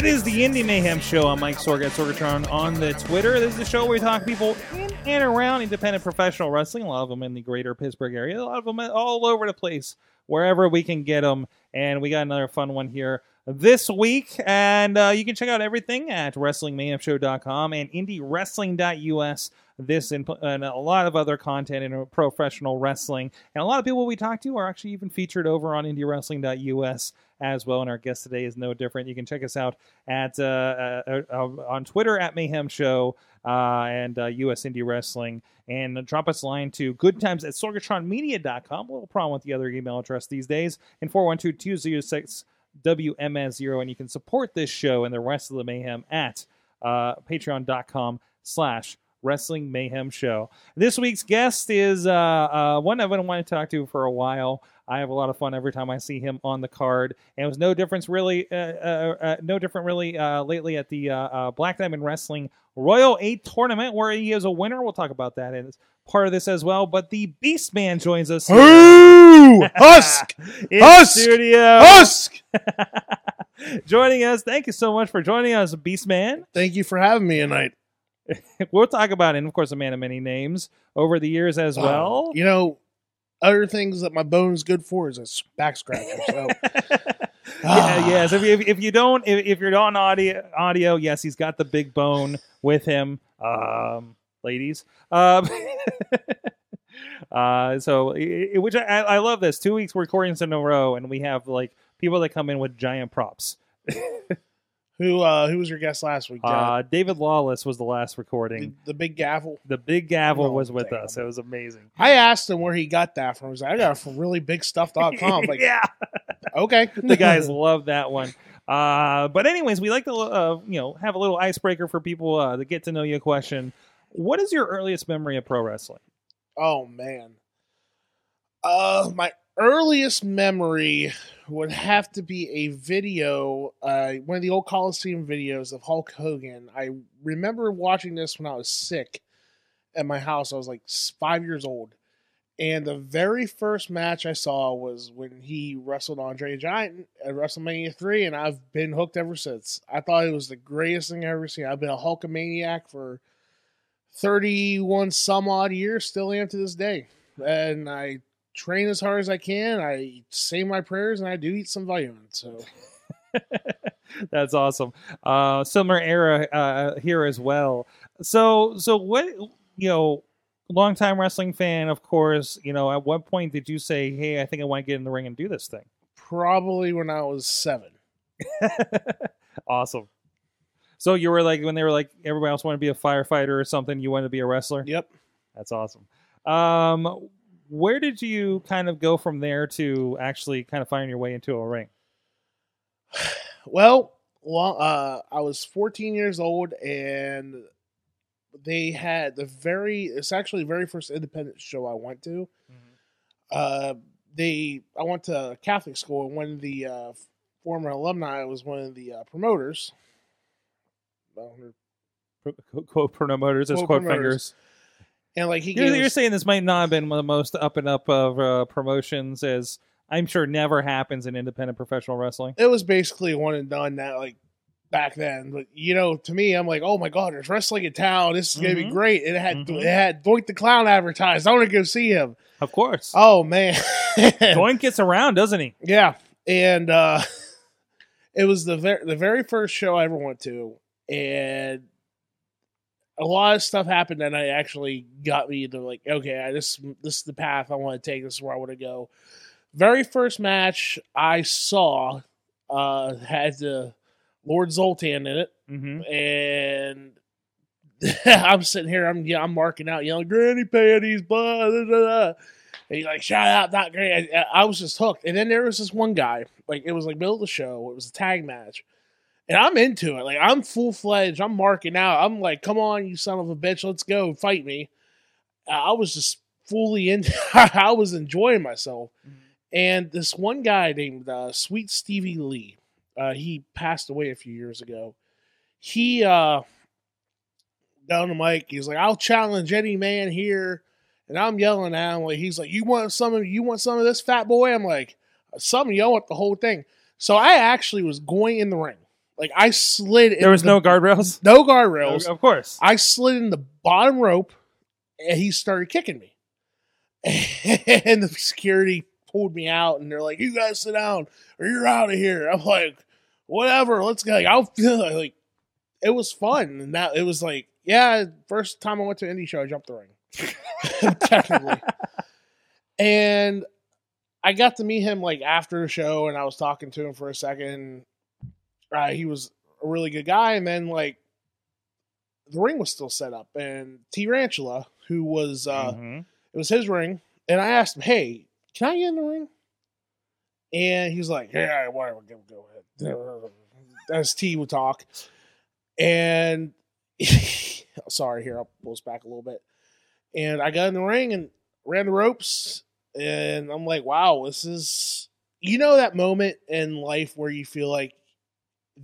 It is the Indie Mayhem Show. I'm Mike Sorg at Sorgatron on the Twitter. This is the show where we talk people in and around independent professional wrestling. A lot of them in the greater Pittsburgh area. A lot of them all over the place, wherever we can get them. And we got another fun one here this week. And uh, you can check out everything at WrestlingMayhemShow.com and IndieWrestling.us. This and, and a lot of other content in professional wrestling. And a lot of people we talk to are actually even featured over on IndieWrestling.us as well. And our guest today is no different. You can check us out at uh, uh, uh, on Twitter at Mayhem Show uh, and uh, US Indie Wrestling. And drop us a line to goodtimes at sorgatronmedia.com. A little problem with the other email address these days. And 412 206 WMS0. And you can support this show and the rest of the Mayhem at uh, patreon.com slash Wrestling Mayhem Show. This week's guest is uh, uh, one I've been wanting to talk to for a while. I have a lot of fun every time I see him on the card, and it was no difference really, uh, uh, uh, no different really uh, lately at the uh, uh, Black Diamond Wrestling Royal Eight tournament where he is a winner. We'll talk about that as part of this as well. But the Beast Man joins us. Ooh, Husk, in Husk! studio. Husk. joining us. Thank you so much for joining us, Beast Man. Thank you for having me tonight. We'll talk about, and of course, a man of many names over the years as well. Uh, you know, other things that my bone is good for is a back scratcher. So yeah, yes. If, if, if you don't, if, if you're on audio, audio, yes, he's got the big bone with him, um, ladies. Um, uh, so, i- i- which I, I love this. Two weeks recordings in a row, and we have like people that come in with giant props. who uh, who was your guest last week? Dad? Uh, David Lawless was the last recording. the big gavel. The big gavel Oh, was with damn. us. It was amazing. I asked him where he got that from. He's like, I got it from reallyBigStuff.com. Like, yeah. okay, the guys love that one. Uh, but anyways, we like to uh, you know have a little icebreaker for people uh, to get to know you. Question: What is your earliest memory of pro wrestling? Oh man. Uh my earliest memory would have to be a video, uh one of the old Coliseum videos of Hulk Hogan. I remember watching this when I was sick at my house. I was like 5 years old. And the very first match I saw was when he wrestled Andre Giant at WrestleMania 3, and I've been hooked ever since. I thought it was the greatest thing I've ever seen. I've been a Hulkamaniac for 31 some odd years, still am to this day. And I train as hard as I can. I say my prayers and I do eat some vitamins. So That's awesome. Uh, similar era uh, here as well. So, so what you know, longtime wrestling fan, of course. You know, at what point did you say, "Hey, I think I want to get in the ring and do this thing"? probably when I was seven. awesome. So you were like when they were like everybody else wanted to be a firefighter or something. You wanted to be a wrestler. Yep. That's awesome. Um, where did you kind of go from there to actually kind of find your way into a ring? Well, long, uh, I was 14 years old and they had the very, it's actually the very first independent show I went to. Uh, they, I went to Catholic school and one of the uh, former alumni was one of the uh, promoters. Quote, quote promoters as Quote quote promoters. fingers. And like he You're, gave you're saying this might not have been one of the most up and up of uh, promotions, as I'm sure never happens in independent professional wrestling. it was basically one and done that like back then. But you know, to me, I'm like, oh my god, there's wrestling in town. This is gonna Mhm. be great. It had Mhm. it had Doink the Clown advertised. I want to go see him. Of course, Oh man, Doink gets around, doesn't he? yeah. And uh it was the very the very first show I ever went to, and a lot of stuff happened that I actually got me to like, okay, I, this this is the path I want to take. This is where I want to go. Very first match I saw uh had the Lord Zoltan in it, hmm and I'm sitting here, I'm yeah, I'm marking out, yelling, "Granny panties!" Blah, blah, blah. And he's like, "Shout out, not great." I, I was just hooked. And then there was this one guy, like it was like middle of the show. It was a tag match, and I'm into it. Like I'm full fledged. I'm marking out. I'm like, come on, you son of a bitch, let's go fight me. I was just fully in. I was enjoying myself. And this one guy named uh, Sweet Stevie Lee, uh, he passed away a few years ago. He uh, down the mic, he's like, "I'll challenge any man here," and I'm yelling at him like, "He's like, you want some of you want some of this, fat boy?" I'm like, "Some of you want the whole thing." So I actually was going in the ring, like I slid. In There was the, no guardrails. no guardrails. Of course. I slid in the bottom rope and he started kicking me. And the security pulled me out and they're like, You guys sit down or you're out of here. I'm like, whatever, let's go. Like, I'll feel like it was fun. And that it was like, yeah, first time I went to an indie show, I jumped the ring. Technically. And I got to meet him like after the show and I was talking to him for a second. Uh, he was a really good guy, and then like the ring was still set up, and T Rantula, who was uh Mhm. it was his ring, and I asked him, "Hey, can I get in the ring?" And he's like, "Yeah, whatever, go, go ahead." As T would talk, and sorry, here I'll pull this back a little bit. And I got in the ring and ran the ropes, and I'm like, "Wow, this is." You know that moment in life where you feel like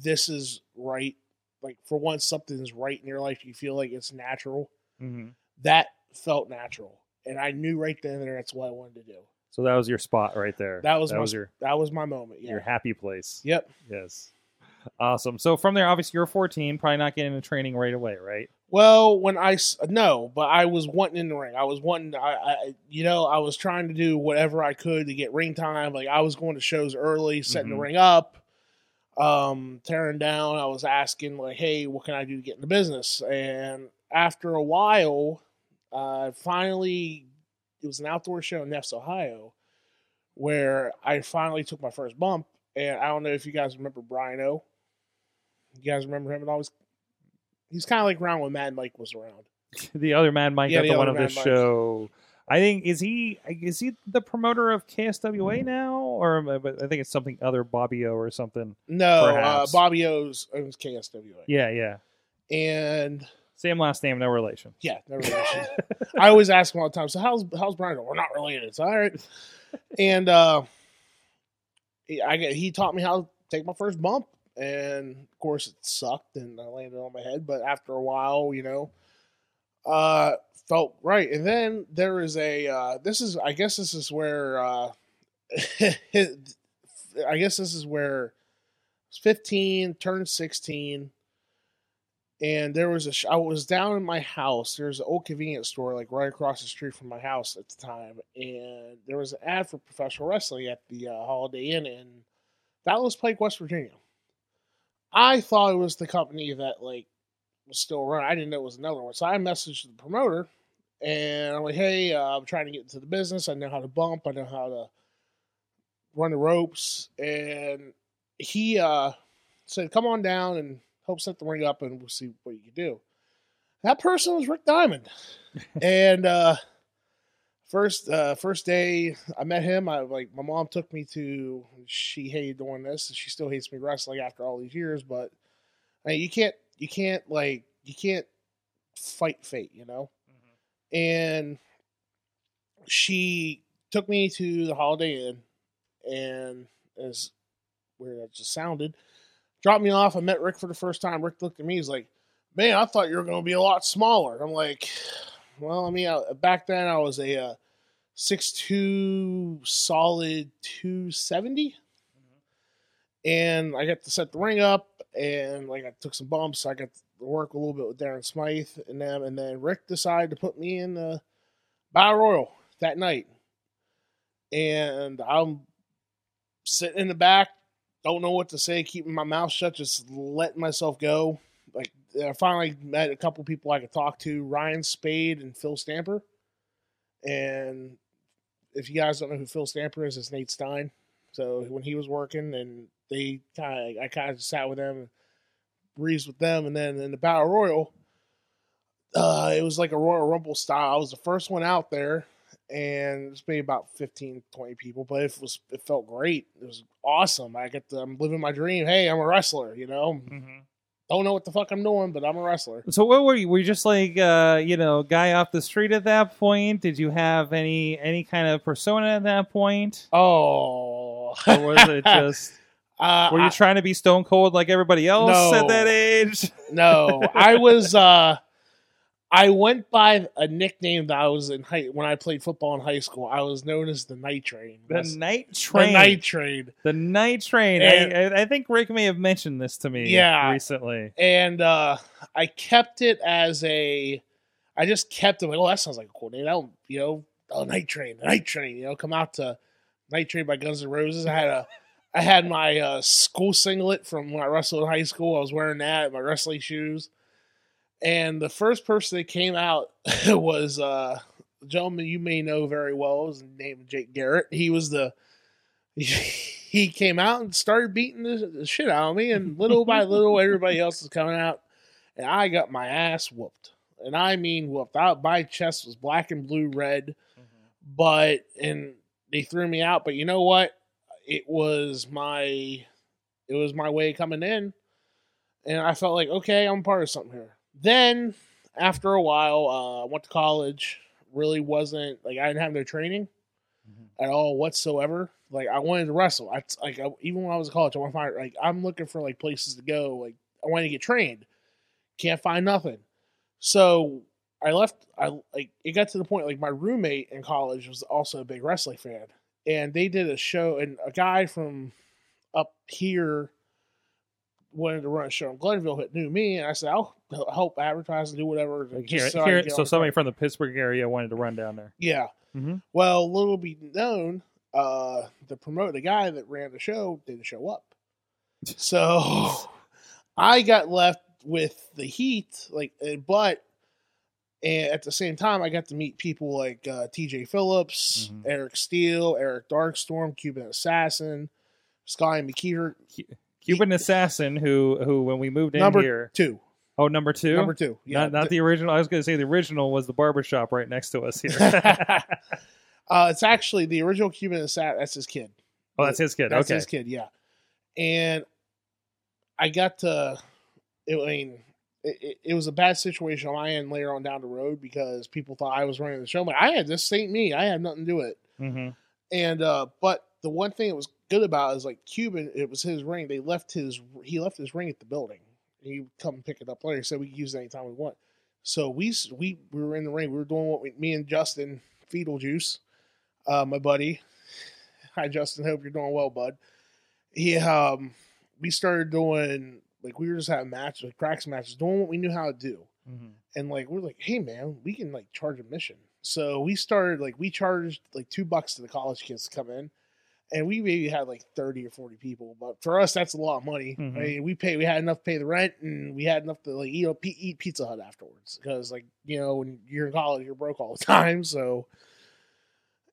this is right, like for once something is right in your life, you feel like it's natural. Mhm. That felt natural, and I knew right then and there that's what I wanted to do. So that was your spot right there. That was that my was your that was my moment. Yeah. your happy place. Yep. Yes. Awesome. So from there, obviously, you're 14, probably not getting into training right away, right? Well, when I no, but I was wanting in the ring. I was wanting. I, I you know I was trying to do whatever I could to get ring time. Like I was going to shows early, setting Mhm. the ring up, um, tearing down. I was asking like, hey, what can I do to get in the business? And after a while, uh, finally, it was an outdoor show in Neves, Ohio, where I finally took my first bump. And I don't know if you guys remember Brian O. You guys remember him? And always, he's kind of like around when Mad Mike was around. The other Mad Mike Yeah, at the the one of the show. I think is he is he the promoter of KSWA now, or I- but I think it's something other Bobby O or something. No, uh, Perhaps. Bobby O's owns KSWA, Yeah, yeah. and Same last name, no relation. yeah, no relation. I always ask him all the time. So how's how's Brian? We're not related. It's all right. And uh, I he taught me how to take my first bump, and of course it sucked, and I landed on my head. But after a while, you know, uh, felt right. And then there is a uh, this is I guess this is where uh, I guess this is where 15 turned 16 and there was a sh- I was down in my house. There's an old convenience store like right across the street from my house at the time, and there was an ad for professional wrestling at the uh, Holiday Inn in Dallas Pike, West Virginia. I thought it was the company that like was still running. I didn't know it was another one, so I messaged the promoter, and I'm like, "Hey, uh, I'm trying to get into the business. I know how to bump. I know how to run the ropes." And he uh, said, "Come on down and." help set the ring up and we'll see what you can do. That person was Rick Diamond. and uh first uh first day I met him, I like my mom took me to she hated doing this. She still hates me wrestling after all these years, but I mean, you can't you can't like you can't fight fate, you know? And she took me to the Holiday Inn and as weird that just sounded, dropped me off. I met Rick for the first time. Rick looked at me. He's like, "Man, I thought you were going to be a lot smaller." I'm like, "Well, I mean, I, back then I was a uh, six two solid two seventy, and I got to set the ring up, and like I took some bumps. I got to work a little bit with Darren Smythe and them, and then Rick decided to put me in the Battle Royal that night, and I'm sitting in the back don't know what to say, keeping my mouth shut, just letting myself go. Like I finally met a couple people I could talk to, Ryan Spade and Phil Stamper. And if you guys don't know who Phil Stamper is, it's Nate Stein. So when he was working, and they kind of, I kind of sat with them, and breezed with them, and then in the Battle Royal, uh, it was like a Royal Rumble style. I was the first one out there, and it's maybe about 15, 20 people, but it was it felt great. It was awesome. I get to, I'm living my dream. Hey, I'm a wrestler. You know, Mhm. don't know what the fuck I'm doing, but I'm a wrestler. So what were you? Were you just like uh, you know, guy off the street at that point? Did you have any any kind of persona at that point? Oh, Or was it just uh, were you I- trying to be stone cold like everybody else at that age? no, I was. uh I went by a nickname that I was in high when I played football in high school. I was known as the Night Train. The That's- night the train. Night Train. The night train. And- I, I, I think Rick may have mentioned this to me Yeah. recently. and uh I kept it as a I just kept it like, oh, that sounds like a cool name. That would, you know, oh, Night Train, the Night Train, you know, come out to Night Train by Guns N' Roses. I had a I had my uh, school singlet from when I wrestled in high school. I was wearing that, my wrestling shoes. And the first person that came out was uh a gentleman you may know very well. His name is Jake Garrett. He was the he came out and started beating the, shit out of me, and little by little, everybody else was coming out, and I got my ass whooped, and I mean whooped. I, my chest was black and blue red, but and they threw me out. But you know what? It was my it was my way coming in, and I felt like okay, I'm part of something here. Then after a while, uh, I went to college. Really wasn't like I didn't have no training at all whatsoever. Like I wanted to wrestle. I like I, even when I was in college, I want to find like I'm looking for like places to go. Like I want to get trained. Can't find nothing. So I left. I like it got to the point like my roommate in college was also a big wrestling fan, and they did a show. And a guy from up here wanted to run a show in Glenville. That knew me, and I said I'll help advertise and do whatever. Here, so here, so somebody from the Pittsburgh area wanted to run down there. yeah. Mhm. Well, little be known, uh, the promote the guy that ran the show didn't show up. So I got left with the heat, like, uh, but and at the same time, I got to meet people like uh, T.J. Phillips, Mhm. Eric Steele, Eric Darkstorm, Cuban Assassin, Sky McKeever, Cuban assassin who who when we moved in number here. Oh, number two. number two, yeah, not not the original. I was going to say the original was the barber shop right next to us here. uh, it's actually the original Cuban Assassin. That's his kid. oh, that's his kid. That's okay. his kid, yeah. And I got to, I mean, it, it, was a bad situation on my end later on down the road because people thought I was running the show. I'm like, I had this ain't me. I had nothing to do with it. hmm And uh, but the one thing that was good about is like Cuban, it was his ring. They left his he left his ring at the building. He would come pick it up later. He said we could use it anytime we want. So we we we were in the ring. We were doing what we, me and Justin Fetal Juice, uh, my buddy. Hi Justin, hope you're doing well, bud. He um we started doing like we were just having matches, like practice matches, doing what we knew how to do hmm and like we're like, hey man, we can like charge admission. So we started like we charged like two bucks to the college kids to come in, and we maybe had like thirty or forty people. But for us, that's a lot of money. Mhm. I mean, we pay we had enough to pay the rent, and we had enough to like you know p- eat Pizza Hut afterwards because like you know when you're in college, you're broke all the time. So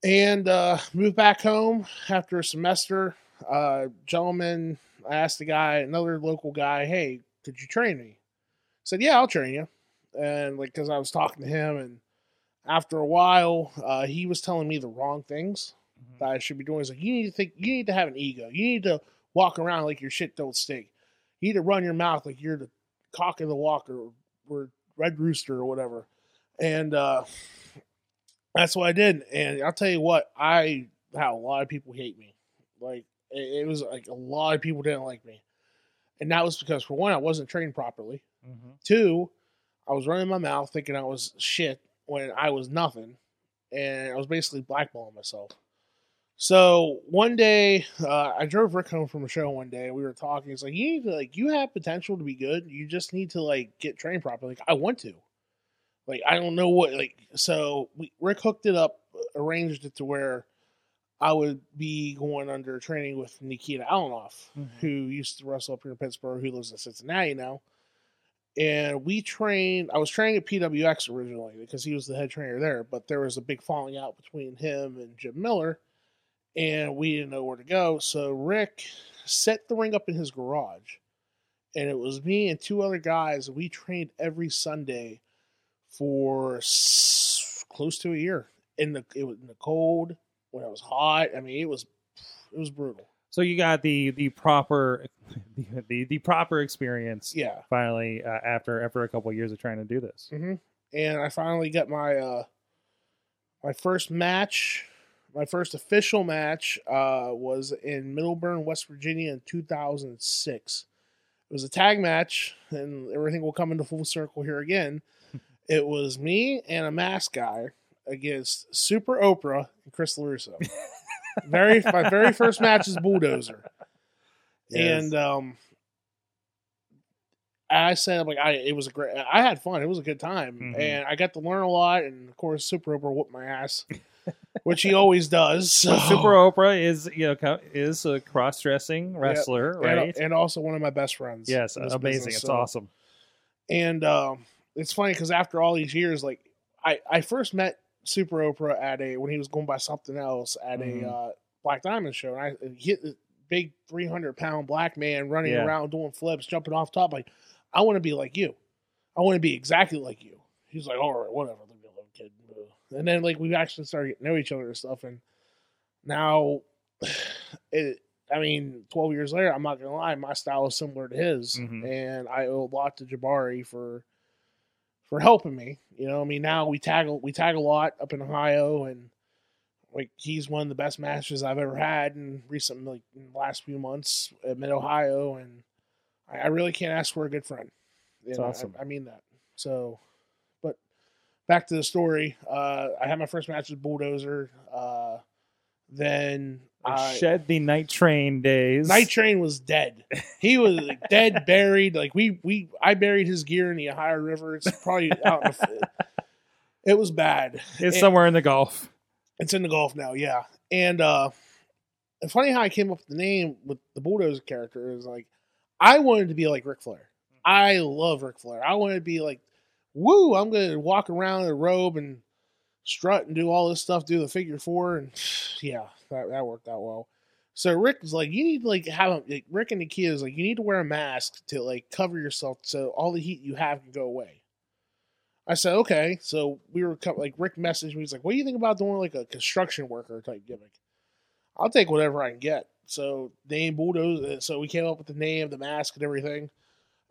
and uh moved back home after a semester. Uh, gentleman, I asked the guy, another local guy, hey, could you train me? said, yeah, I'll train you and like because I was talking to him, and after a while, uh, he was telling me the wrong things Mhm. that I should be doing. He's like, you need to think, you need to have an ego, you need to walk around like your shit don't stink, you need to run your mouth like you're the cock of the walker or, or red rooster or whatever, and uh, that's what I did. And I'll tell you what, I had a lot of people hate me, like it, it was like a lot of people didn't like me. And that was because, for one, I wasn't trained properly. Mhm. Two, I was running my mouth thinking I was shit when I was nothing, and I was basically blackballing myself. So one day, uh, I drove Rick home from a show one day, and we were talking. He's like, "You need to like, you have potential to be good. You just need to like get trained properly." Like, I want to. Like, I don't know what like. So we Rick hooked it up, arranged it to where I would be going under training with Nikita Allanov, Mhm. who used to wrestle up here in Pittsburgh, who lives in Cincinnati now. And we trained i was training at pwx originally because he was the head trainer there but there was a big falling out between him and jim miller and we didn't know where to go. So rick set the ring up in his garage and it was me and two other guys. We trained every sunday for close to a year in the it was in the cold when it was hot. I mean, it was it was brutal. So you got the the proper the the, the proper experience Yeah. finally uh, after after a couple of years of trying to do this. hmm And I finally got my uh my first match. My first official match uh, was in Middlebourne, West Virginia, in 2006. It was a tag match, and everything will come into full circle here again. it was me and a mask guy against Super Oprah and Chris LaRusso. very my very first match is Bulldozer. Yes. And um I said like I it was a great I had fun. It was a good time. Mhm. And I got to learn a lot and of course Super Oprah whooped my ass. which he always does. So. Super Oprah is you know is a cross dressing wrestler, And- right? And, also one of my best friends. yes, amazing. business, it's so- awesome. And um, it's funny because after all these years, like I, I first met Super Oprah at a when he was going by something else at Mhm. a uh, Black Diamond show, and I hit the big three hundred pound black man running Yeah. around doing flips, jumping off top. Like I want to be like you. I want to be exactly like you. He's like, all right, whatever, leave me alone, kid. And then like we actually started getting to know each other and stuff, and now it. I mean, twelve years later, I'm not gonna lie, my style is similar to his, Mhm. and I owe a lot to Jabari for for helping me. You know, I mean, now we tag we tag a lot up in Ohio, and like he's one of the best matches I've ever had in recent like in the last few months at Mid Ohio, and I, I really can't ask for a good friend. That's And I- awesome. I, mean that. So, but back to the story. Uh, I had my first match with Bulldozer. Uh, then I, Shed the night train days. Night Train was dead. He was like, dead, buried. Like we we I buried his gear in the Ohio River. It's probably out in the. It was bad. It's And- somewhere in the Gulf. It's in the Gulf now, yeah. And uh it's funny how I came up with the name with the bulldozer character is like I wanted to be like Ric Flair. I love Ric Flair. I wanted to be like, woo, I'm gonna walk around in a robe and strut and do all this stuff, do the figure four, and yeah, that, that worked out well. So Rick was like, you need to like have a like, Rick and the kid is like, you need to wear a mask to like cover yourself so all the heat you have can go away. I said, okay. So we were like, Rick messaged me. He's like, what do you think about doing like a construction worker type gimmick? I'll take whatever I can get. So name bulldozer. So we came up with the name, the mask, and everything.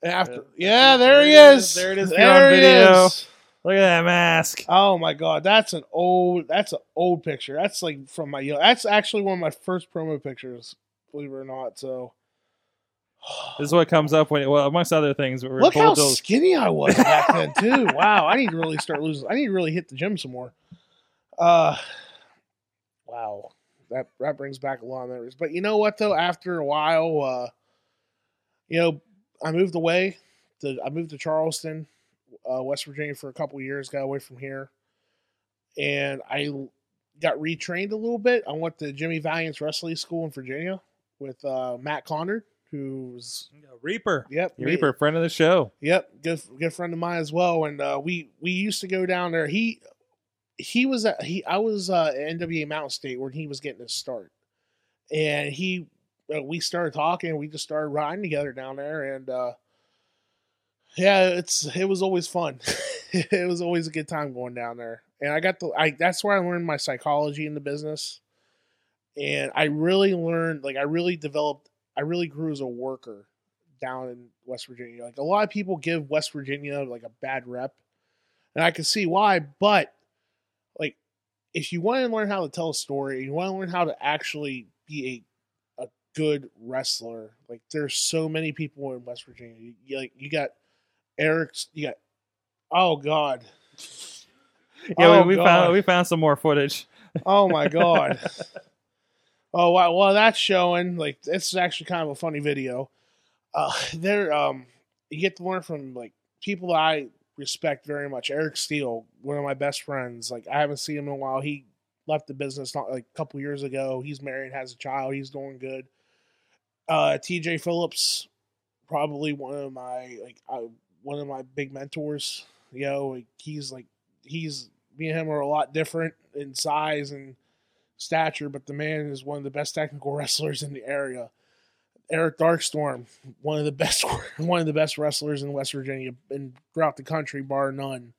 And after, Yeah. yeah, there, he There is. There it is There on he is. Look at that mask. Oh my god, that's an old. That's an old picture. That's like from my. That's actually one of my first promo pictures. Believe it or not. So This is what comes up when, well, amongst other things. we're look how bulldozed- skinny I was back then too. Wow, I need to really start losing. I need to really hit the gym some more. Uh, wow, that that brings back a lot of memories. But you know what though? After a while, uh, you know, I moved away. To, I moved to Charleston, uh, West Virginia, for a couple of years. Got away from here, and I got retrained a little bit. I went to Jimmy Valiant's wrestling school in Virginia with uh, Matt Conard, who's Reaper. yep, me- Reaper, friend of the show. Yep, good good friend of mine as well. And uh, we we used to go down there. He he was at he I was uh, at NWA Mountain State where he was getting his start, and he uh, we started talking. We just started riding together down there, and uh, yeah, it's it was always fun. it was always a good time going down there, and I got the I that's where I learned my psychology in the business, and I really learned like I really developed I really grew as a worker down in West Virginia. Like a lot of people give West Virginia like a bad rep, and I can see why. But like, if you want to learn how to tell a story, you want to learn how to actually be a a good wrestler. Like, there's so many people in West Virginia. You, like, you got Eric's. You got oh god, Yeah, Oh, we, we God. found we found some more footage. oh my god. Oh wow! Well, that's showing. Like, this is actually kind of a funny video. Uh, there, um, you get to learn from like people that I respect very much. Eric Steele, one of my best friends. Like, I haven't seen him in a while. He left the business not like a couple years ago. He's married, has a child. He's doing good. Uh, T.J. Phillips, probably one of my like I, one of my big mentors. You know, he's like he's me and him are a lot different in size and stature, but the man is one of the best technical wrestlers in the area. Eric Darkstorm, one of the best one of the best wrestlers in West Virginia and throughout the country, bar none.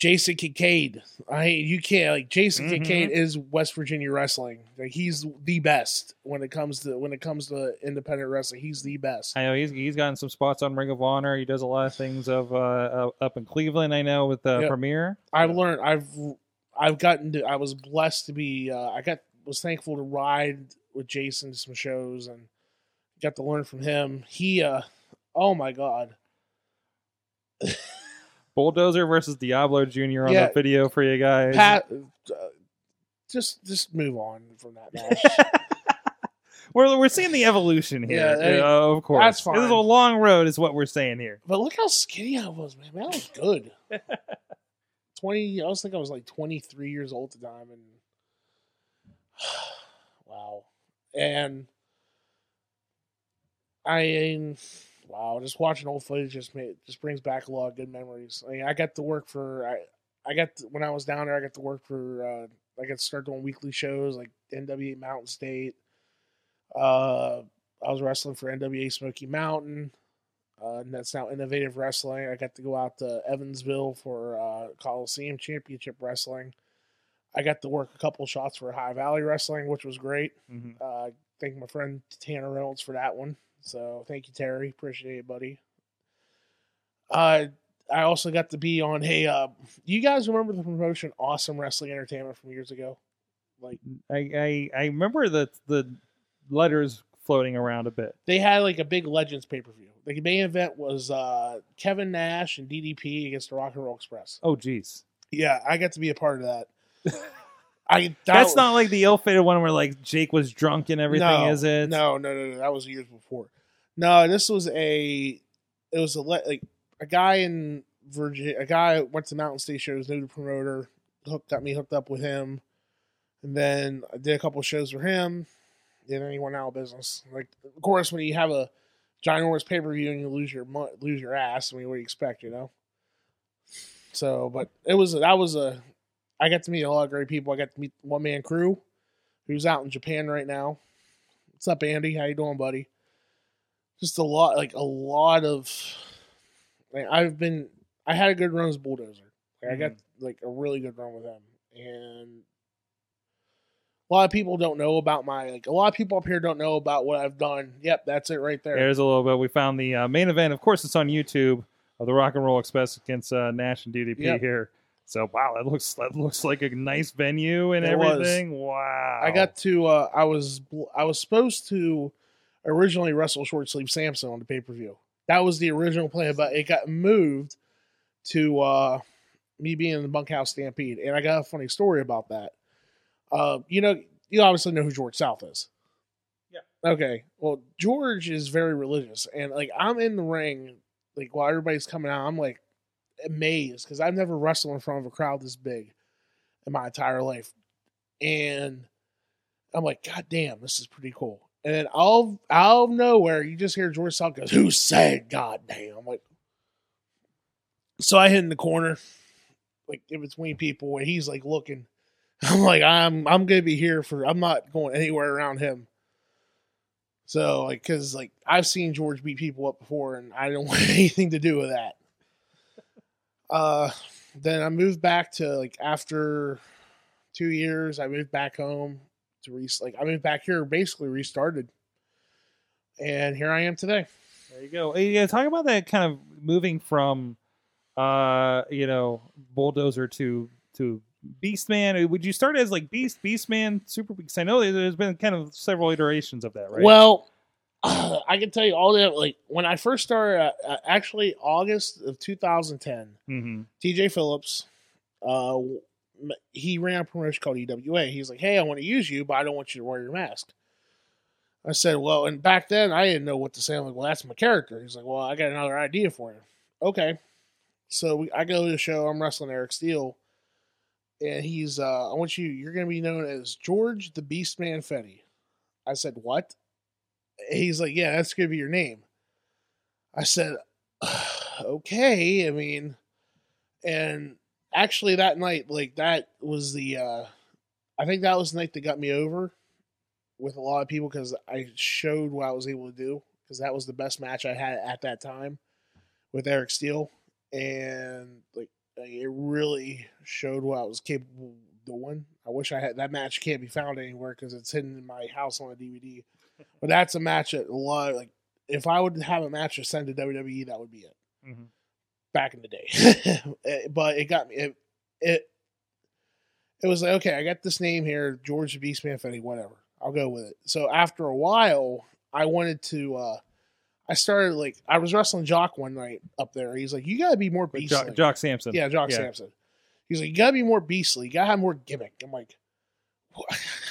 Jason Kincaid. I you can't like Jason Mhm. Kincaid is West Virginia wrestling. Like he's the best when it comes to when it comes to independent wrestling. He's the best. I know he's he's gotten some spots on Ring of Honor. He does a lot of things of uh, uh up in Cleveland. I know with the Yep. Premier. I've learned. I've I've gotten to. I was blessed to be. Uh, I got was thankful to ride with Jason to some shows and got to learn from him. He. uh Oh my god. Bulldozer versus Diablo Jr. on Yeah. the video for you guys. Pat. Uh, just just move on from that match. we're we're seeing the evolution here. Yeah, hey, uh, of course. that's This is a long road, is what we're saying here. but look how skinny I was, man. Man, I was good. Twenty. I was think I was like twenty three years old at the time, and wow. And I wow, just watching old footage just made just brings back a lot of good memories. I mean, I got to work for I I got to, when I was down there, I got to work for uh, I got to start doing weekly shows like NWA Mountain State. Uh, I was wrestling for NWA Smoky Mountain. Uh, and that's now Innovative Wrestling. I got to go out to Evansville for uh, Coliseum Championship Wrestling. I got to work a couple shots for High Valley Wrestling, which was great. Mhm. Uh, thank my friend Tanner Reynolds for that one. So thank you, Terry. Appreciate it, buddy. Uh, I also got to be on. Hey, uh, you guys remember the promotion Awesome Wrestling Entertainment from years ago? Like I, I I remember the the letters floating around a bit. they had like a big Legends pay per view. The main event was uh, Kevin Nash and DDP against the Rock and Roll Express. Oh, geez. Yeah, I got to be a part of that. I that That's was- not like the ill-fated one where like Jake was drunk and everything, no, is it? No, no, no, no. That was years before. No, this was a. It was a like a guy in Virginia. A guy went to Mountain State shows, knew the promoter, hooked got me hooked up with him, and then I did a couple shows for him. And then he went out of business. Like, of course, when you have a giant ginormous pay per view and you lose your lose your ass, I mean, what do you expect, you know? So, but it was that was a. I got to meet a lot of great people. I got to meet one man crew, who's out in Japan right now. What's up, Andy? How you doing, buddy? Just a lot, like a lot of. Like I've been, I had a good run as bulldozer. Like, I got like a really good run with him, and a lot of people don't know about my like. A lot of people up here don't know about what I've done. Yep, that's it right there. There's a little bit. We found the uh, main event. Of course, it's on YouTube of the Rock and Roll Express against uh, Nash and DDP Yep. here. So wow, that looks that looks like a nice venue and It was. everything. Wow. I got to. Uh, I was. I was supposed to originally wrestle Short Sleeve Sampson on the pay per view. That was the original plan, but it got moved to uh, me being in the Bunkhouse Stampede, and I got a funny story about that. Uh, you know, you obviously know who George South is. Yeah. Okay. Well, George is very religious, and like I'm in the ring, like while everybody's coming out, I'm like amazed because I've never wrestled in front of a crowd this big in my entire life, and I'm like, God damn, this is pretty cool. And then out, out of nowhere, you just hear George South goes, Who said God damn? I'm like, so I hit in the corner, like in between people, and he's like looking. I'm like, I'm I'm gonna be here for I'm not going anywhere around him. So like, cause like I've seen George beat people up before, and I don't want anything to do with that. Uh, then I moved back to like after two years, I moved back home to re like I moved back here, basically restarted, and here I am today. There you go. Yeah, talk about that kind of moving from, uh, you know, bulldozer to to Beastman. Would you start as like Beast, Beastman, Super Beast? I know there's been kind of several iterations of that, right? Well, I can tell you all that. Like when I first started, uh, uh, actually August of 2010, hmm TJ Phillips, uh, he ran a promotion called EWA. He's like, "Hey, I want to use you, but I don't want you to wear your mask." I said, "Well," and back then I didn't know what to say. I'm like, "Well, that's my character." He's like, "Well, I got another idea for you." Okay, so we, I go to the show. I'm wrestling Eric Steele, and he's, uh, "I want you. You're going to be known as George the Beastman Fetty." I said, "What?" He's like, "Yeah, that's to be your name." I said, "Okay." I mean, and actually that night like that was the uh i think that was the night that got me over with a lot of people because i showed what i was able to do because that was the best match i had at that time with eric steele and like Like, it really showed what I was capable of doing. I wish I had that match. Can't be found anywhere because it's hidden in my house on a DVD. But that's a match that a lot like if I would have a match to send to WWE, that would be it. Mhm. Back in the day, Eh, but it got me. It, it it was like okay, I got this name here, George the Beastman Fetty, whatever. I'll go with it. So after a while, I wanted to. uh I started like I was wrestling Jock one night up there. He's like, "You got to be more beastly." Jock, Jock Sampson. Yeah, Jock Yeah. Sampson. He's like, you gotta be more beastly. You gotta have more gimmick. I'm like, "What?"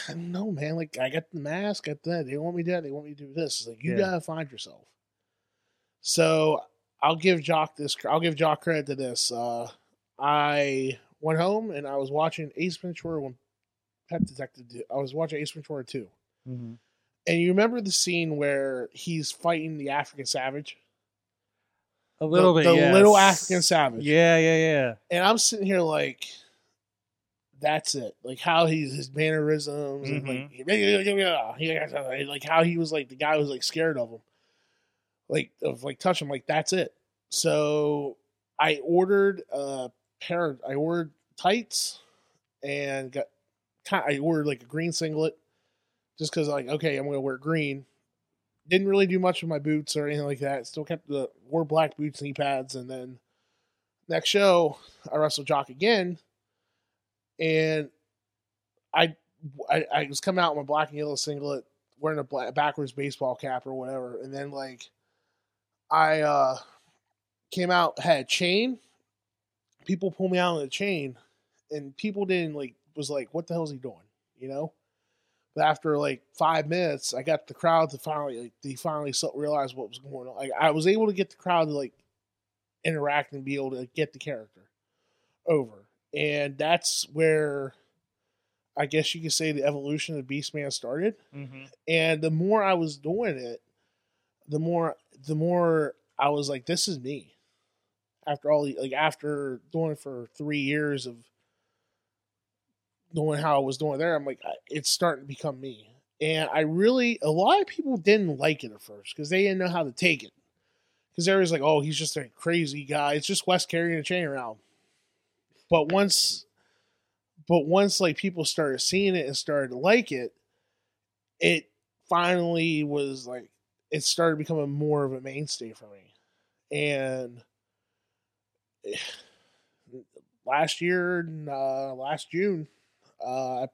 I don't know, man. Like, I got the mask, got that. They want me that. They want me to do this. It's like, you Yeah. gotta find yourself. So I'll give Jock this. I'll give Jock credit to this. Uh, I went home and I was watching Ace Ventura when Pet Detective. I was watching Ace Ventura two, Mhm. and you remember the scene where he's fighting the African Savage, A little the, bit. the yes. little African Savage. Yeah, yeah, yeah. and I'm sitting here like, that's it. Like how he's his mannerisms and like, mm-hmm. like how he was like the guy was like scared of him, like of like touch him. Like that's it. So I ordered a pair. Of, I ordered tights and got. I ordered like a green singlet, just because like okay, I'm gonna wear green. Didn't really do much with my boots or anything like that. Still kept the wore black boots, knee pads, and then next show I wrestled Jock again, and I, I I was coming out in my black and yellow singlet, wearing a black, backwards baseball cap or whatever, and then like I uh came out had a chain. People pulled me out on the chain, and people didn't like was like, "What the hell is he doing?" You know. But after like five minutes, I got the crowd to finally like they finally realized what was going on. Like I was able to get the crowd to like interact and be able to get the character over. And that's where I guess you could say the evolution of Beastman started. Mm-hmm. And the more I was doing it, the more the more I was like, this is me. After all, like after doing it for three years of doing how I was doing there, I'm like, it's starting to become me. And I really, a lot of people didn't like it at first because they didn't know how to take it. Because was like, oh, he's just a crazy guy. It's just West carrying a chain around. But once, but once like people started seeing it and started to like it, it finally was like it started becoming more of a mainstay for me. And last year, uh, last June, uh, I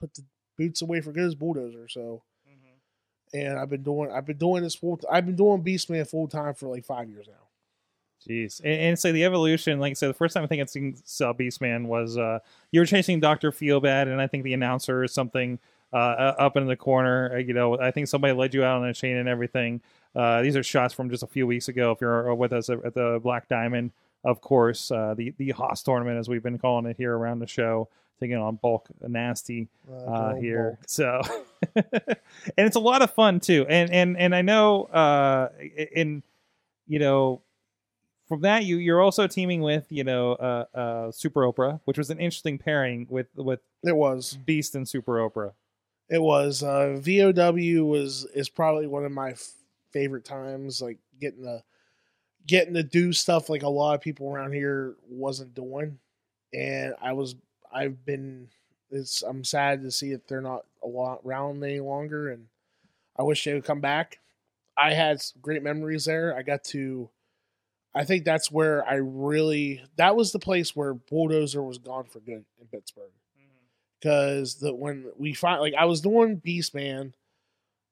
put the boots away for good as bulldozer. So, and I've been doing, I've been doing this full, I've been doing Beastman full time for like five years now. Jeez, and, and so the evolution, like I said, the first time I think I'd seen uh, Beastman was uh, you were chasing Doctor Feelbad, and I think the announcer or something uh, uh, up in the corner. uh, You know, I think somebody led you out on a chain and everything. Uh, these are shots from just a few weeks ago. If you're uh, with us at the Black Diamond, of course, uh, the the Haas tournament, as we've been calling it here around the show, taking on Bulk Nasty uh, Jerome here. Bulk. So, and it's a lot of fun too. And and and I know, uh, in you know, from that you you're also teaming with you know, uh, uh, Super Oprah, which was an interesting pairing with with It was. Beast and Super Oprah. It was uh, VOW was is probably one of my f- favorite times. Like getting to getting to do stuff like a lot of people around here wasn't doing, and I was I've been. It's I'm sad to see that they're not a lot around any longer, and I wish they would come back. I had some great memories there. I got to. I think that's where I really that was the place where bulldozer was gone for good in Pittsburgh mm-hmm. because the when we find like I was doing Beastman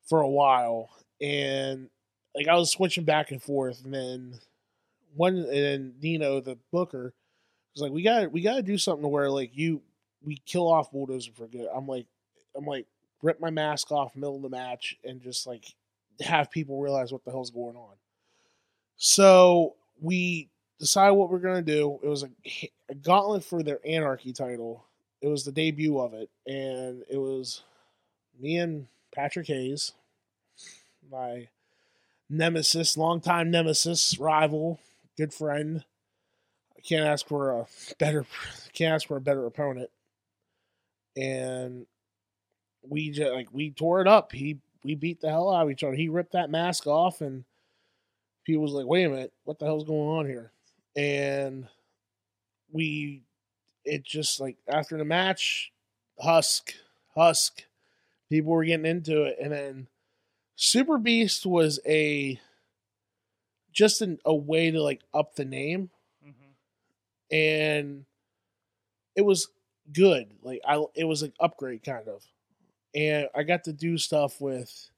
for a while and like I was switching back and forth and then one and then Nino the booker was like we got we got to do something to where like you we kill off bulldozer for good. I'm like I'm like rip my mask off middle of the match and just like have people realize what the hell's going on. So we decide what we're gonna do. It was a, a gauntlet for their anarchy title it was the debut of it, and it was me and Patrick Hayes, my nemesis, longtime nemesis, rival, good friend. I can't ask for a better, can't ask for a better opponent. And we just like we tore it up. He we beat the hell out of each other. He ripped that mask off, and he was like, "Wait a minute, what the hell's going on here?" And we it just like after the match, Husk, Husk, people were getting into it, and then Super Beast was a just an, a way to like up the name, mm-hmm. and it was good. Like I, it was an upgrade kind of, and I got to do stuff with,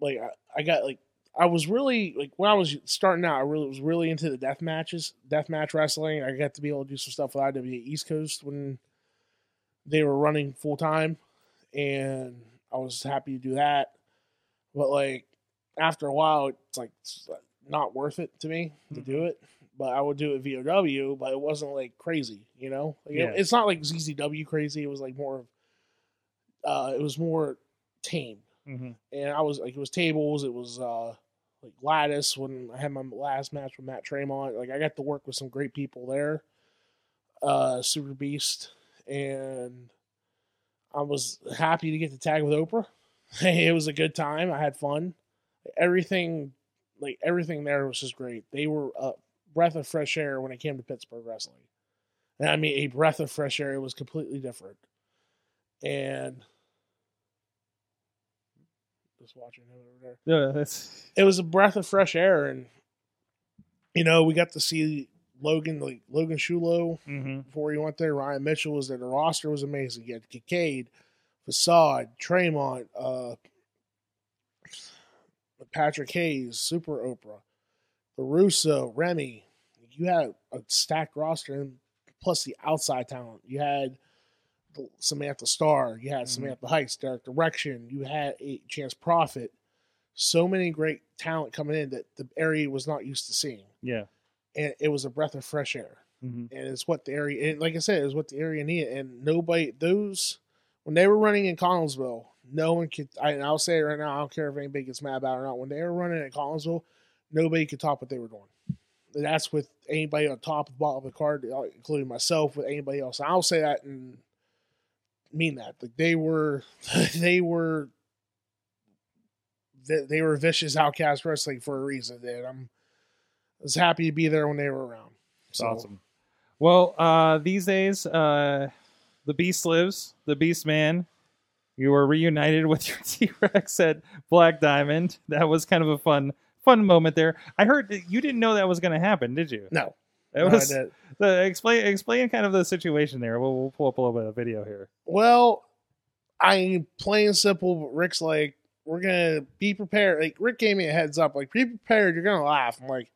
like I, I got like I was really like when I was starting out, I really was really into the death matches, death match wrestling. I got to be able to do some stuff with IWA East Coast when they were running full time, and I was happy to do that. But like after a while, it's like it's not worth it to me to do it. But I would do it VOW, but it wasn't like crazy, you know. Like, Yeah. it's not like CZW crazy. It was like more, uh, it was more tame hmm and I was like, it was tables, it was uh like lattice when I had my last match with Matt Tremont. Like I got to work with some great people there, uh, Super Beast, and I was happy to get to tag with Oprah. it was a good time. I had fun. Everything, like everything there was just great. They were a breath of fresh air when it came to Pittsburgh wrestling, and I mean a breath of fresh air. It was completely different, and just watching him over there. Yeah, that's it was a breath of fresh air and you know we got to see logan like logan shulo hmm before he went there. Ryan mitchell was there. The roster was amazing. You had Kincaid, facade tremont uh patrick hayes super oprah the russo remy. You had a stacked roster and plus the outside talent. You had Samantha Starr, you had Mhm. Samantha Heights, Derek Direction, you had a Chance Prophet, so many great talent coming in that the area was not used to seeing, yeah. and it was a breath of fresh air. hmm And it's what the area, and like I said, it was what the area needed. And nobody, those when they were running in Collinsville, no one could. I, and I'll say it right now, I don't care if anybody gets mad about it or not. When they were running in Collinsville, nobody could top what they were doing. That's with anybody on top of the bottom of the card, including myself, with anybody else. And I'll say that and mean that. Like they were, they were, they, they were vicious outcast wrestling for a reason. And I'm I was happy to be there when they were around. It's awesome. Well, uh, these days, uh, the Beast lives. The Beast Man. You were reunited with your T Rex at Black Diamond. That was kind of a fun, fun moment there. I heard that you didn't know that was going to happen, did you? No, It no, was the explain explain kind of the situation there. We'll, we'll pull up a little bit of video here. Well, I plain and simple. Rick's like, we're gonna be prepared. Like Rick gave me a heads up. Like, be prepared. You're gonna laugh. I'm like,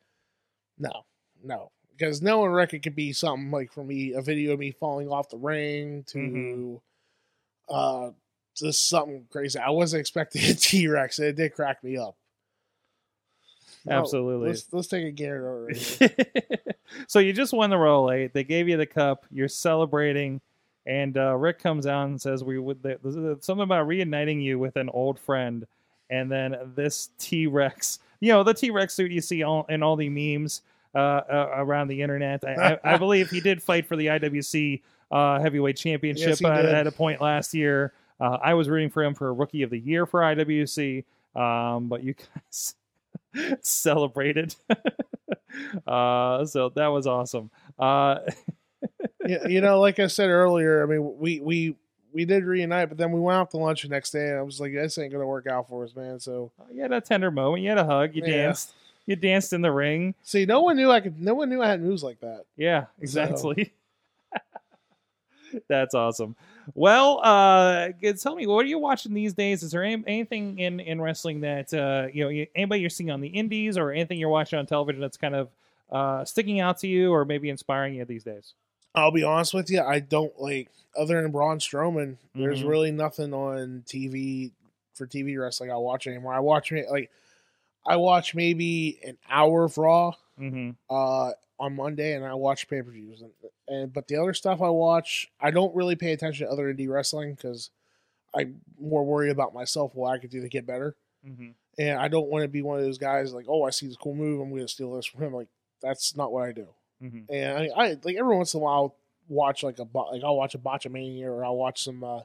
no, no, because knowing Rick, it could be something like for me, a video of me falling off the ring to, Mhm. uh, just something crazy. I wasn't expecting a T Rex. It did crack me up. No, Absolutely. Let's let's take a gander over here. so you just won the Roll Eight. They gave you the cup. You're celebrating, and uh, Rick comes out and says, "We would something about reuniting you with an old friend." And then this T Rex, you know, the T Rex suit you see all, in all the memes uh, uh, around the internet. I, I, I believe he did fight for the IWC uh, Heavyweight Championship Yes, at, at a point last year. Uh, I was rooting for him for Rookie of the Year for IWC, um, but you guys celebrated. uh, so that was awesome. Uh, you, you know, like I said earlier, I mean, we we we did reunite, but then we went out to lunch the next day, and I was like, this ain't gonna work out for us, man. So you had a tender moment. You had a hug. You Yeah. danced. You danced in the ring. see, no one knew I could. No one knew I had moves like that. Yeah, exactly. That's awesome. Well, uh, tell me, what are you watching these days? Is there any, anything in, in wrestling that uh, you know, anybody you're seeing on the indies, or anything you're watching on television that's kind of uh, sticking out to you, or maybe inspiring you these days? I'll be honest with you, I don't like other than Braun Strowman. There's Mhm. really nothing on TV for TV wrestling I watch anymore. I watch like I watch maybe an hour of Raw Mm-hmm. uh, on Monday, and I watch pay per views. And, but the other stuff I watch, I don't really pay attention to other indie wrestling because I'm more worried about myself what I could do to get better. Mm-hmm. And I don't want to be one of those guys like, oh, I see this cool move, I'm going to steal this from him. Like that's not what I do. Mm-hmm. And I, I like every once in a while I'll watch like a like I'll watch a Botchamania or I'll watch some uh,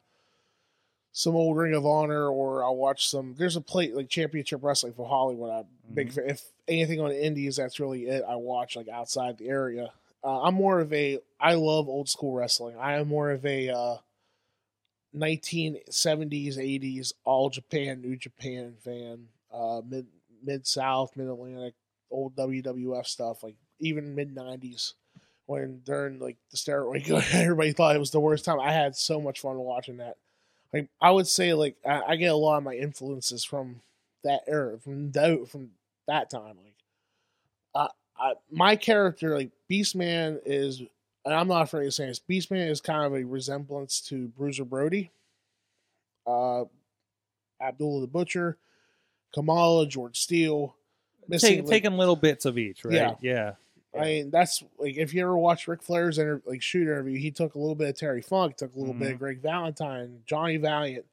some old Ring of Honor or I'll watch some. There's a plate like Championship Wrestling for Hollywood. I'm big Mhm. fan. If anything on the Indies, that's really it. I watch like outside the area. Uh, I'm more of a. I love old school wrestling. I am more of a uh, 1970s, 80s, all Japan, New Japan fan. Uh, mid mid South, mid Atlantic, old WWF stuff. Like even mid 90s when during like the steroid everybody thought it was the worst time. I had so much fun watching that. Like I would say, like I, I get a lot of my influences from that era, from that from that time. Like, I, I my character, like Beastman, is, and I'm not afraid of saying this. Beastman is kind of a resemblance to Bruiser Brody, uh, Abdullah the Butcher, Kamala, George Steele. Take, like- taking little bits of each, right? Yeah. yeah. I mean, that's like if you ever watch Ric Flair's inter- like shoot interview, he took a little bit of Terry Funk, took a little bit of Greg Valentine, Johnny Valiant,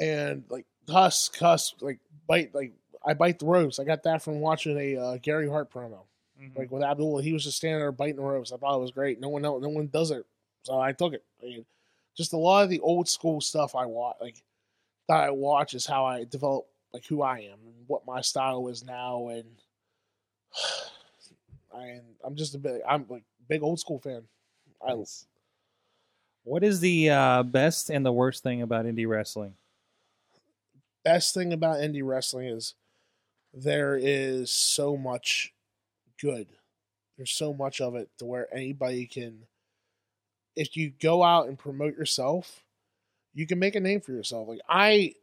and like cuss, cuss, like bite, like I bite the ropes. I got that from watching a uh, Gary Hart promo, Mhm. like with Abdul, He was just standing there biting the ropes. I thought it was great. No one, else, no one does it, so I took it. I mean, just a lot of the old school stuff I watch, like that I watch, is how I develop like who I am and what my style is now, and I I'm just a bit. I'm like big old school fan. I Nice. What is the uh, best and the worst thing about indie wrestling? best thing about indie wrestling is there is so much good. There's so much of it to where anybody can if you go out and promote yourself, you can make a name for yourself. Like I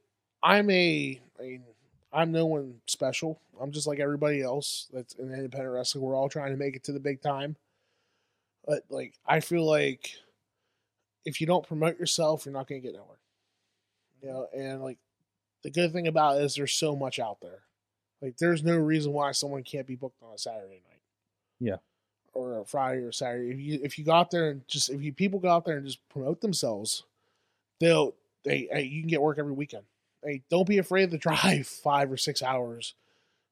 I'm a I mean I'm no one special. I'm just like everybody else that's in independent wrestling. We're all trying to make it to the big time. But like I feel like if you don't promote yourself, you're not gonna get nowhere. You know, and like the good thing about it is there's so much out there. Like there's no reason why someone can't be booked on a Saturday night. Yeah. Or a Friday or Saturday. If you if you go out there and just if you people go out there and just promote themselves, they'll they hey, you can get work every weekend. Hey, don't be afraid to drive five or six hours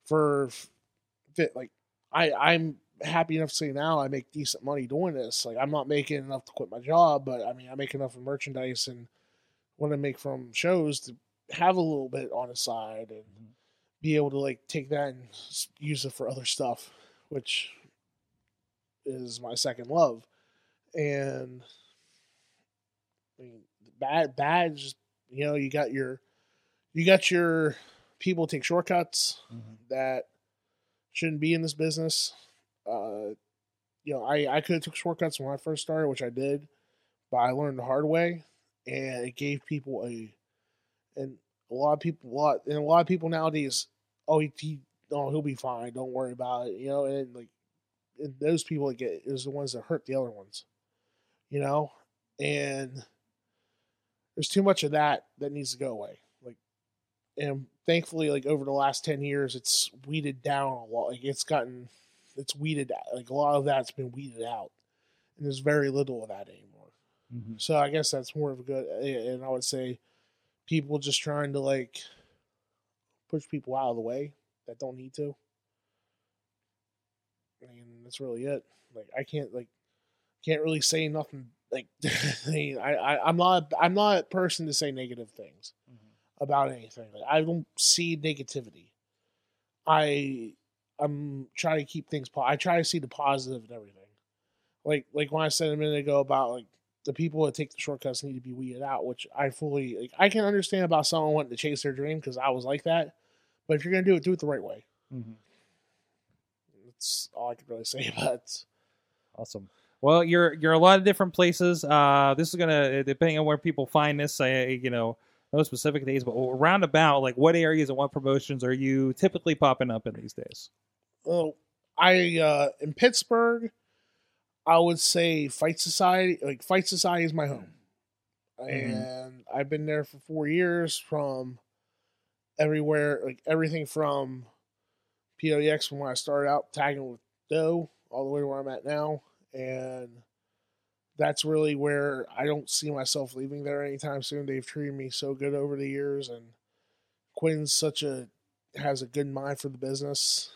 for fit like I I'm happy enough to say now I make decent money doing this. Like I'm not making enough to quit my job, but I mean I make enough from merchandise and what I make from shows to have a little bit on the side and mm-hmm. Be able to like take that and use it for other stuff, which is my second love. And I mean, bad, bad. Just you know, you got your, you got your people take shortcuts that shouldn't be in this business. Uh, you know, I I could have took shortcuts when I first started, which I did, but I learned the hard way, and it gave people a, and a lot of people, a lot, and a lot of people nowadays, oh, he, he oh, he'll be fine, don't worry about it, you know, and like, and those people that get is the ones that hurt the other ones, you know, and there's too much of that that needs to go away, like, and thankfully, like over the last ten years, it's weeded down a lot, like it's gotten, it's weeded, out. like a lot of that's been weeded out, and there's very little of that anymore. Mhm. So I guess that's more of a good, and I would say people just trying to like push people out of the way that don't need to. I mean, that's really it. Like I can't like can't really say nothing. Like I, mean, I, I I'm not I'm not a person to say negative things mm-hmm. about anything. Like, I don't see negativity. I I'm trying to keep things. Po- I try to see the positive in everything. Like like when I said a minute ago about like the people that take the shortcuts need to be weeded out, which I fully like. I can understand about someone wanting to chase their dream because I was like that. But if you're gonna do it, do it the right way. Mhm. That's all I can really say about it. Awesome. Well, you're you're a lot of different places. Uh, this is gonna depending on where people find this. I you know no specific days, but roundabout like what areas and what promotions are you typically popping up in these days? Well, I uh in Pittsburgh, I would say Fight Society. Like Fight Society is my home, and I've been there for four years. From everywhere, like everything from PWX from when I started out tagging with Doe all the way to where I'm at now, and that's really where I don't see myself leaving there anytime soon. They've treated me so good over the years, and Quinn's such a has a good mind for the business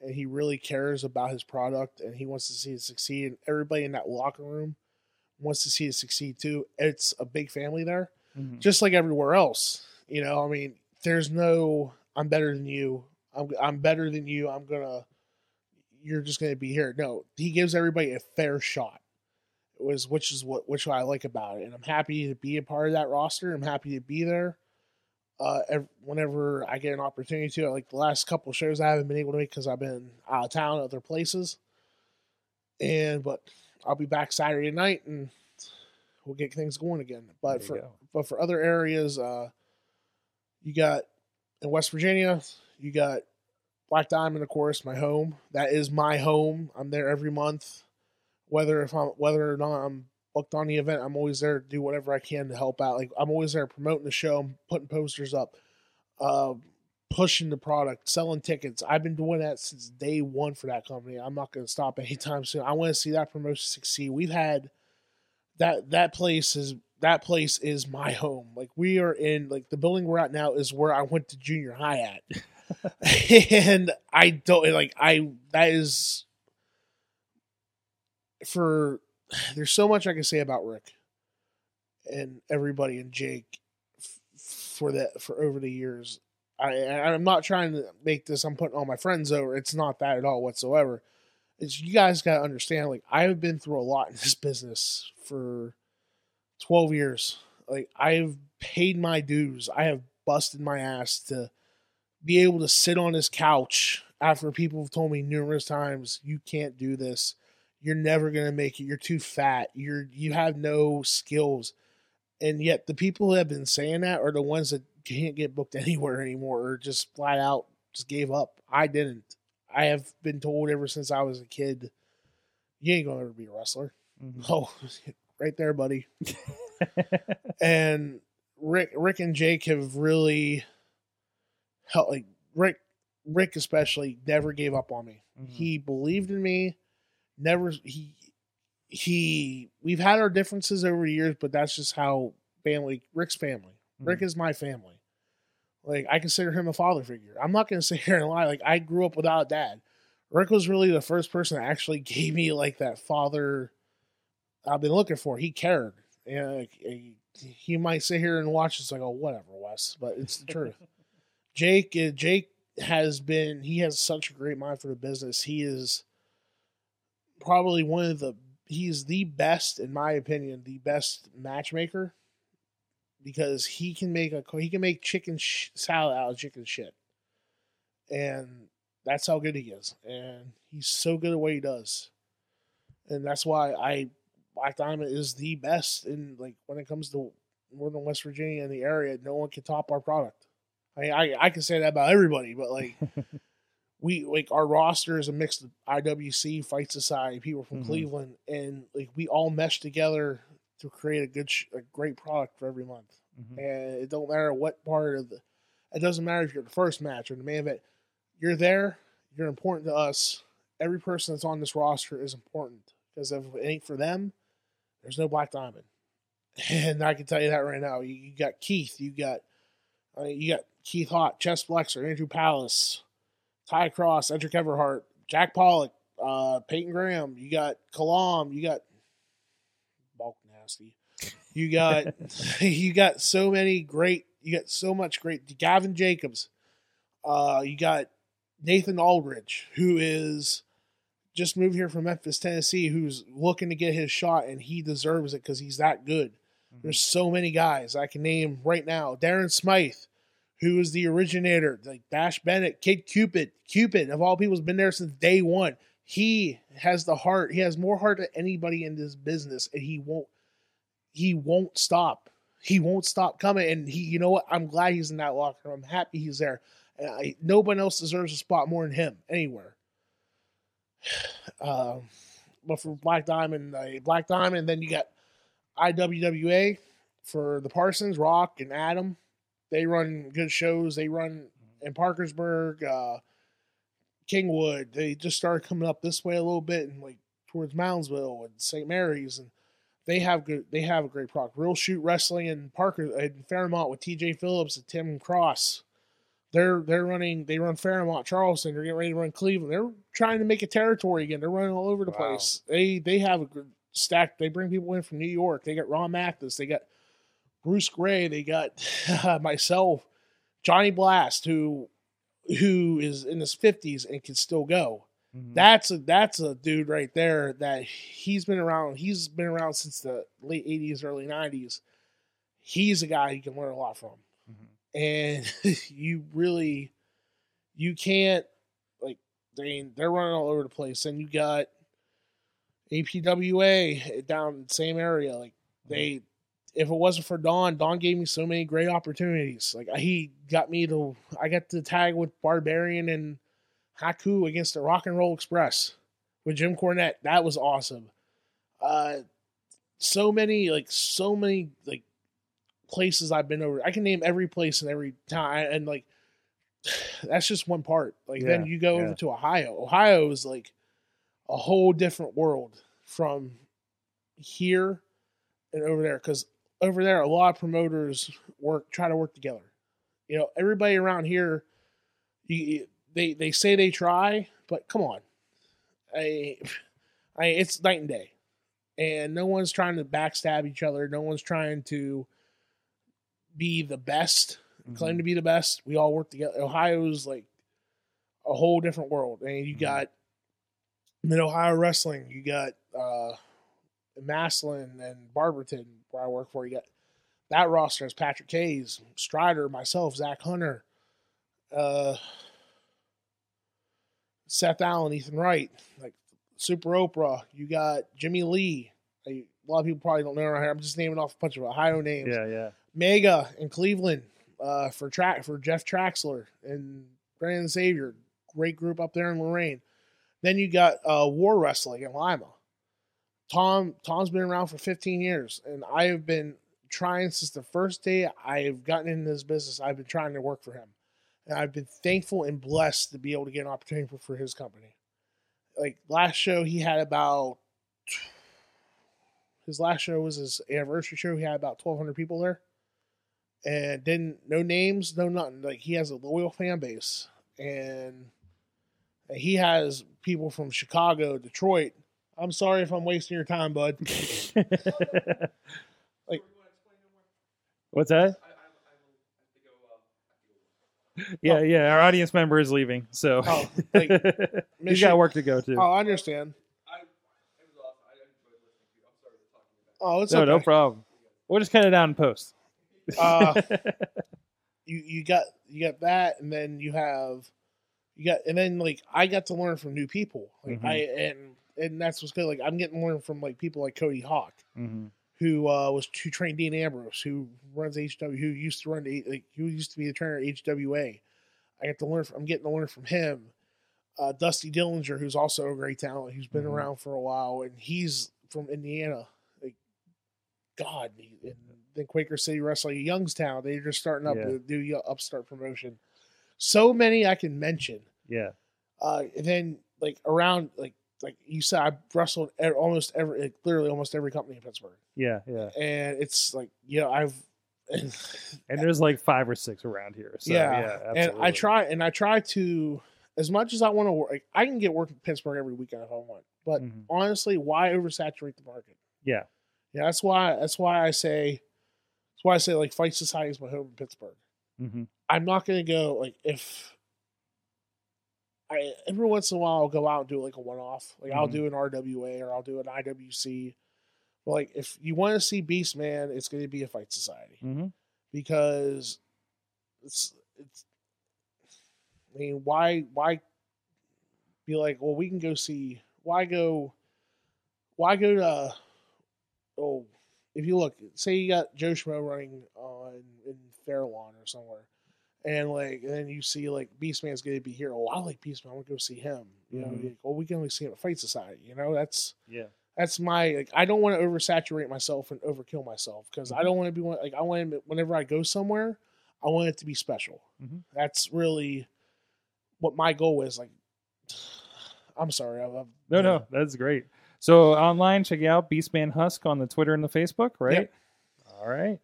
and he really cares about his product and he wants to see it succeed and everybody in that locker room wants to see it succeed too it's a big family there Mhm. just like everywhere else you know i mean there's no i'm better than you i'm, I'm better than you i'm gonna you're just to be here. No, he gives everybody a fair shot. It was which is what which I like about it, and I'm happy to be a part of that roster. I'm happy to be there. Uh, ev- whenever I get an opportunity to, like the last couple shows, I haven't been able to make because I've been out of town, other places. And but I'll be back Saturday night, and we'll get things going again. But There for but for other areas, uh, you got in West Virginia, you got Black Diamond, of course, my home. That is my home. I'm there every month, whether if I'm whether or not I'm booked on the event. I'm always there to do whatever I can to help out. Like I'm always there promoting the show, putting posters up, uh, pushing the product, selling tickets. I've been doing that since day one for that company. I'm not going to stop anytime soon. I want to see that promotion succeed. We've had that that place is that place is my home. Like we are in like the building we're at now is where I went to junior high at. and I don't like I that is for there's so much I can say about Rick and everybody and Jake for that for over the years. I I'm not trying to make this I'm putting all my friends over. It's not that at all whatsoever. It's you guys got to understand like I've been through a lot in this business for 12 years. Like I've paid my dues. I have busted my ass to be able to sit on this couch after people have told me numerous times you can't do this. You're never going to make it. You're too fat. You're you have no skills. And yet the people who have been saying that are the ones that can't get booked anywhere anymore or just flat out just gave up. I didn't. I have been told ever since I was a kid, you ain't gonna ever be a wrestler. Mhm. Oh, right there, buddy. and Rick, Rick and Jake have really helped. Like Rick, Rick especially never gave up on me. Mhm. He believed in me. Never he he. We've had our differences over the years, but that's just how family. Rick's family. Rick Mhm. is my family. Like I consider him a father figure. I'm not gonna sit here and lie. Like I grew up without a dad. Rick was really the first person that actually gave me like that father I've been looking for. He cared. And he, might sit here and watch this like, oh, whatever, Wes, but it's the truth. Jake, uh, Jake has been. He has such a great mind for the business. He is probably one of the. He's the best, in my opinion, the best matchmaker because he can make a he can make chicken sh- salad out of chicken shit, and that's how good he is. And he's so good at what he does, and that's why I Black Diamond is the best in like when it comes to northern West Virginia and the area. No one can top our product. I mean, I I can say that about everybody, but like we like our roster is a mix of IWC, Fight Society, people from Mhm. Cleveland, and like we all mesh together to create a good, sh- a great product for every month. Mhm. And it don't matter what part of the, it doesn't matter if you're the first match or the main event. You're there. You're important to us. Every person that's on this roster is important because if it ain't for them, there's no Black Diamond. And I can tell you that right now. You, you got Keith. You got, uh, you got Keith Hott, Chess Flexer, Andrew Palace, Ty Cross, Edric Everhart, Jack Pollock, uh, Peyton Graham. You got Kalam. You got Bulk Nasty. You got you got so many great. You got so much great. Gavin Jacobs. Uh, you got Nathan Aldridge, who is just moved here from Memphis, Tennessee, who's looking to get his shot, and he deserves it because he's that good. Mm-hmm. There's so many guys I can name right now. Darren Smythe, who is the originator, like Dash Bennett, Kid Cupid, Cupid of all people has been there since day one. He has the heart. He has more heart than anybody in this business, and he won't. He won't stop. He won't stop coming. And he, you know what? I'm glad he's in that locker room. I'm happy he's there. And I, no one else deserves a spot more than him anywhere. Um, but for Black Diamond, uh, Black Diamond, then you got IWWA for the Parsons, Rock, and Adam. They run good shows. They run in Parkersburg, uh, Kingwood. They just started coming up this way a little bit and like towards Moundsville and St. Mary's, and they have good. They have a great product. Real Shoot Wrestling in Parker in Fairmont with T.J. Phillips and Tim Cross. They're they're running. They run Fairmont, Charleston. They're getting ready to run Cleveland. They're trying to make a territory again. They're running all over the Wow. place. They they have a good stack. They bring people in from New York. They got Ron Mathis. They got Bruce Gray. They got myself, Johnny Blast, who who is in his fifties and can still go. Mhm. That's a that's a dude right there that he's been around. He's been around since the late '80s, early '90s. He's a guy you can learn a lot from. And you really you can't like they they're running all over the place. And you got APWA down in the same area. Like they, if it wasn't for Don, Don gave me so many great opportunities. Like he got me to, I got to tag with Barbarian and Haku against the Rock and Roll Express with Jim Cornette. That was awesome. Uh, so many, like so many, like places I've been over. I can name every place and every town, and like that's just one part. Like then you go yeah. over to Ohio. Ohio is like a whole different world from here and over there because over there a lot of promoters work try to work together you know everybody around here you, they they say they try but come on I, I it's night and day and no one's trying to backstab each other no one's trying to be the best claim to be the best. We all work together. Ohio's like a whole different world. And you Mhm. got mid ohio wrestling you got uh Massillon and barberton where i work for. You got that roster is patrick hayes strider myself zach hunter uh seth allen ethan wright like super oprah. You got jimmy lee. A lot of people probably don't know around here i'm just naming off a bunch of ohio names. Yeah, yeah. Mega in Cleveland uh, for track for Jeff Traxler and Brandon Xavier, great group up there in Lorain. Then you got uh, War Wrestling in Lima. Tom Tom's been around for 15 years, and I have been trying since the first day I've gotten into this business. I've been trying to work for him, and I've been thankful and blessed to be able to get an opportunity for, for his company. Like last show, he had about his last show was his anniversary show. He had about 1,200 people there and didn't no names, no nothing. Like he has a loyal fan base, and he has people from Chicago, Detroit. I'm sorry if I'm wasting your time, bud. Like- What's that? Yeah, oh. yeah. Our audience member is leaving, so Oh, like, he's mission- got work to go to. Oh, I understand. Oh, it's no, okay. no problem. We'll just cut it down in post. Uh, you you got you got that, and then you have you got, and then like I got to learn from new people. Like Mhm. I and and that's what's good. Like I'm getting to learn from like people like Cody Hawk. hmm who uh, was who trained Dean Ambrose, who runs HW, who used to run the, like who used to be the trainer at HWA. I get to learn. From, I'm getting to learn from him. Uh, Dusty Dillinger, who's also a great talent, who's been Mhm. around for a while, and he's from Indiana. Like, God, he- and then Quaker City Wrestling, Youngstown, they're just starting up Yeah. to do y- upstart promotion. So many I can mention. Yeah. Uh, and then like around like like you said, I wrestled at almost every, like, literally almost every company in Pittsburgh Yeah, yeah. and it's like you know I've And there's like five or six around here. So, yeah, yeah, and I try and I try to as much as I want to work. Like, I can get work in Pittsburgh every weekend if I want, but Mhm. honestly, why oversaturate the market? Yeah. Yeah, that's why. That's why I say. That's why I say like Fight Society is my home in Pittsburgh. hmm I'm not gonna go like if. I every once in a while I'll go out and do like a one off. Like I'll Mhm. do an RWA or I'll do an IWC. But like if you want to see Beast Man, it's gonna be a Fight Society. hmm because it's it's I mean why why be like well we can go see why go why go to oh if you look say you got Joe Schmo running on in Fairlawn or somewhere and like and then you see like Beastman's gonna be here oh I like Beastman I want to go see him you know Mhm. like, well we can only see him at Fight Society you know that's Yeah. that's my like I don't want to oversaturate myself and overkill myself because I don't want to be one like I want to, whenever I go somewhere, I want it to be special. Mhm. That's really what my goal is. Like, I'm sorry, I'm, I'm- No, no, that's great. So online, check out Beastman Husk on the Twitter and the Facebook, right? Yep. All right.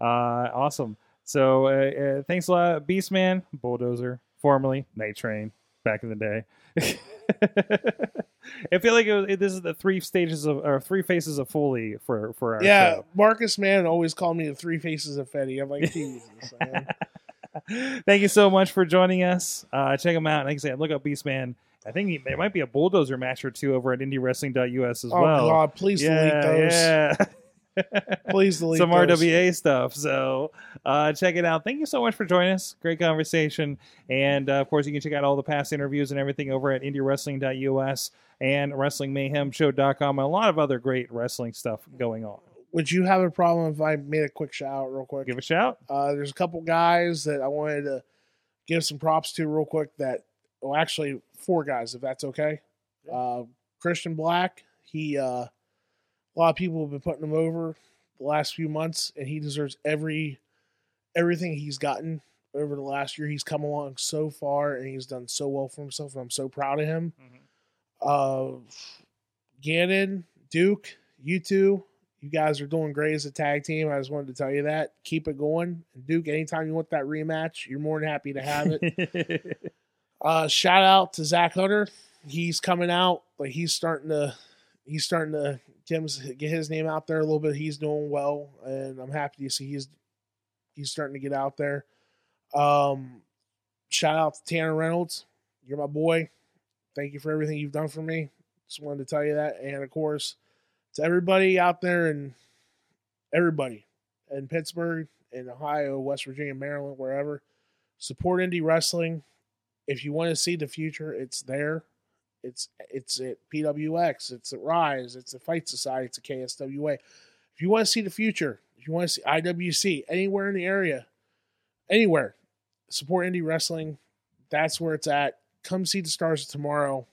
Uh, awesome. So uh, uh, thanks a lot, Beastman, Bulldozer, formerly Night Train, back in the day. I feel like it was, it, this is the three stages of or three faces of Foley for for our yeah. show. Marcus Mann always called me the three faces of Fetty. I'm like, Jesus, man. Thank you so much for joining us. Uh, check him out. Like I said, look up Beastman I think he, there might be a bulldozer match or two over at IndieWrestling.us as oh well. Oh God, please delete those. yeah. Please delete some those. RWA stuff. So uh, check it out. Thank you so much for joining us. Great conversation. And uh, of course, you can check out all the past interviews and everything over at IndieWrestling.us and WrestlingMayhemShow.com and a lot of other great wrestling stuff going on. Would you have a problem if I made a quick shout out real quick? Give a shout. Uh, there's a couple guys that I wanted to give some props to real quick. That well, actually four guys, if that's okay. Uh, Christian Black, he uh, a lot of people have been putting him over the last few months, and he deserves every everything he's gotten over the last year. He's come along so far, and he's done so well for himself, and I'm so proud of him. Uh, Gannon, Duke, you two, you guys are doing great as a tag team. I just wanted to tell you that. Keep it going. Duke, anytime you want that rematch, you're more than happy to have it. uh, shout out to Zach Hunter. He's coming out, like he's starting to he's starting to get his, get his name out there a little bit. He's doing well, and I'm happy to see he's he's starting to get out there. Um, shout out to Tanner Reynolds. You're my boy. Thank you for everything you've done for me. Just wanted to tell you that, and of course, to everybody out there and everybody in Pittsburgh, in Ohio, West Virginia, Maryland, wherever, support indie wrestling. If you want to see the future, it's there. It's it's at PWX, it's at Rise, it's at Fight Society, it's at KSWA. If you want to see the future, if you want to see IWC anywhere in the area, anywhere, support indie wrestling. That's where it's at. Come see the stars of tomorrow.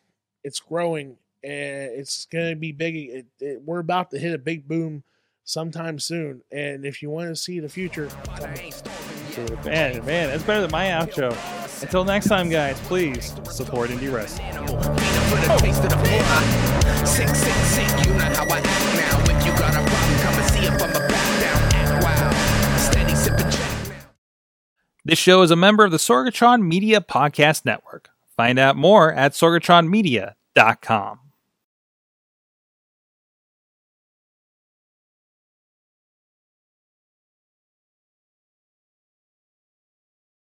It's growing and it's gonna be big. It, it, we're about to hit a big boom sometime soon. And if you want to see the future, man, man, that's better than my outro. Until next time, guys, please support indie wrestling. and. This show is a member of the Sorgatron Media Podcast Network. Find out more at sorgatronmedia.com.